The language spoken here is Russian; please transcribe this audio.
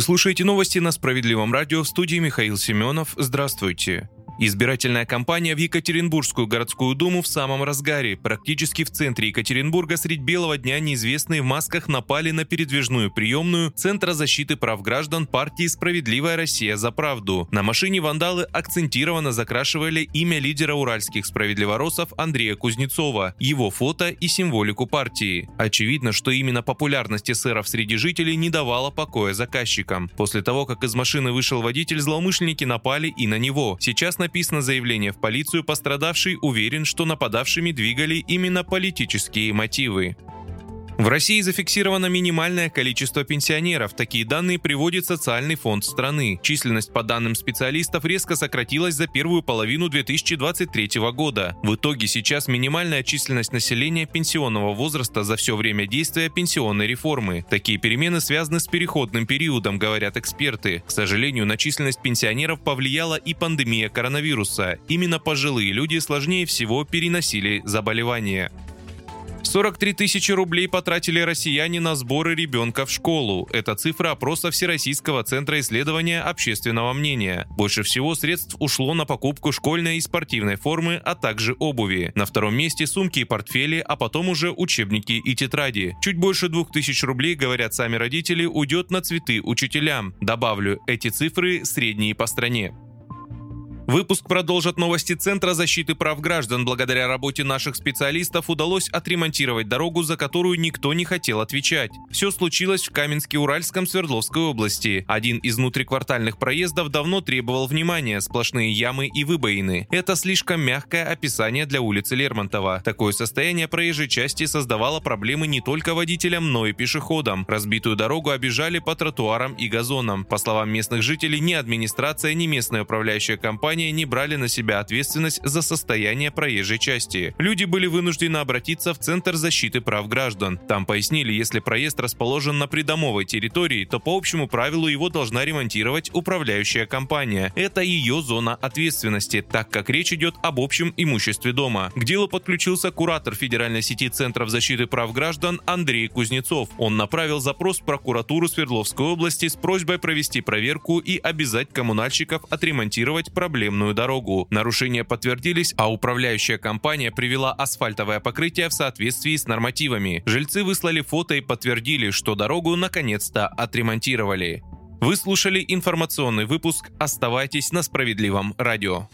Вы слушаете новости на Справедливом радио в студии Михаил Семенов. Здравствуйте. Избирательная кампания в Екатеринбургскую городскую думу в самом разгаре. Практически в центре Екатеринбурга средь белого дня неизвестные в масках напали на передвижную приемную Центра защиты прав граждан партии «Справедливая Россия за правду». На машине вандалы акцентированно закрашивали имя лидера уральских справедливоросов Андрея Кузнецова, его фото и символику партии. Очевидно, что именно популярность эсеров среди жителей не давала покоя заказчикам. После того, как из машины вышел водитель, злоумышленники напали и на него. Сейчас на написано заявление в полицию, пострадавший уверен, что нападавшими двигали именно политические мотивы. В России зафиксировано минимальное количество пенсионеров. Такие данные приводит социальный фонд страны. Численность, по данным специалистов, резко сократилась за первую половину 2023 года. В итоге сейчас минимальная численность населения пенсионного возраста за все время действия пенсионной реформы. Такие перемены связаны с переходным периодом, говорят эксперты. К сожалению, на численность пенсионеров повлияла и пандемия коронавируса. Именно пожилые люди сложнее всего переносили заболевания. 43 тысячи рублей потратили россияне на сборы ребенка в школу. Это цифра опроса Всероссийского центра исследования общественного мнения. Больше всего средств ушло на покупку школьной и спортивной формы, а также обуви. На втором месте сумки и портфели, а потом уже учебники и тетради. Чуть больше 2000 рублей, говорят сами родители, уйдет на цветы учителям. Добавлю, эти цифры средние по стране. Выпуск продолжат новости Центра защиты прав граждан. Благодаря работе наших специалистов удалось отремонтировать дорогу, за которую никто не хотел отвечать. Все случилось в Каменске-Уральском Свердловской области. Один из внутриквартальных проездов давно требовал внимания, сплошные ямы и выбоины. Это слишком мягкое описание для улицы Лермонтова. Такое состояние проезжей части создавало проблемы не только водителям, но и пешеходам. Разбитую дорогу обижали по тротуарам и газонам. По словам местных жителей, ни администрация, ни местная управляющая компания компании не брали на себя ответственность за состояние проезжей части. Люди были вынуждены обратиться в Центр защиты прав граждан. Там пояснили, если проезд расположен на придомовой территории, то по общему правилу его должна ремонтировать управляющая компания. Это ее зона ответственности, так как речь идет об общем имуществе дома. К делу подключился куратор Федеральной сети Центров защиты прав граждан Андрей Кузнецов. Он направил запрос в прокуратуру Свердловской области с просьбой провести проверку и обязать коммунальщиков отремонтировать проблему подземную дорогу. Нарушения подтвердились, а управляющая компания привела асфальтовое покрытие в соответствии с нормативами. Жильцы выслали фото и подтвердили, что дорогу наконец-то отремонтировали. Вы слушали информационный выпуск. Оставайтесь на справедливом радио.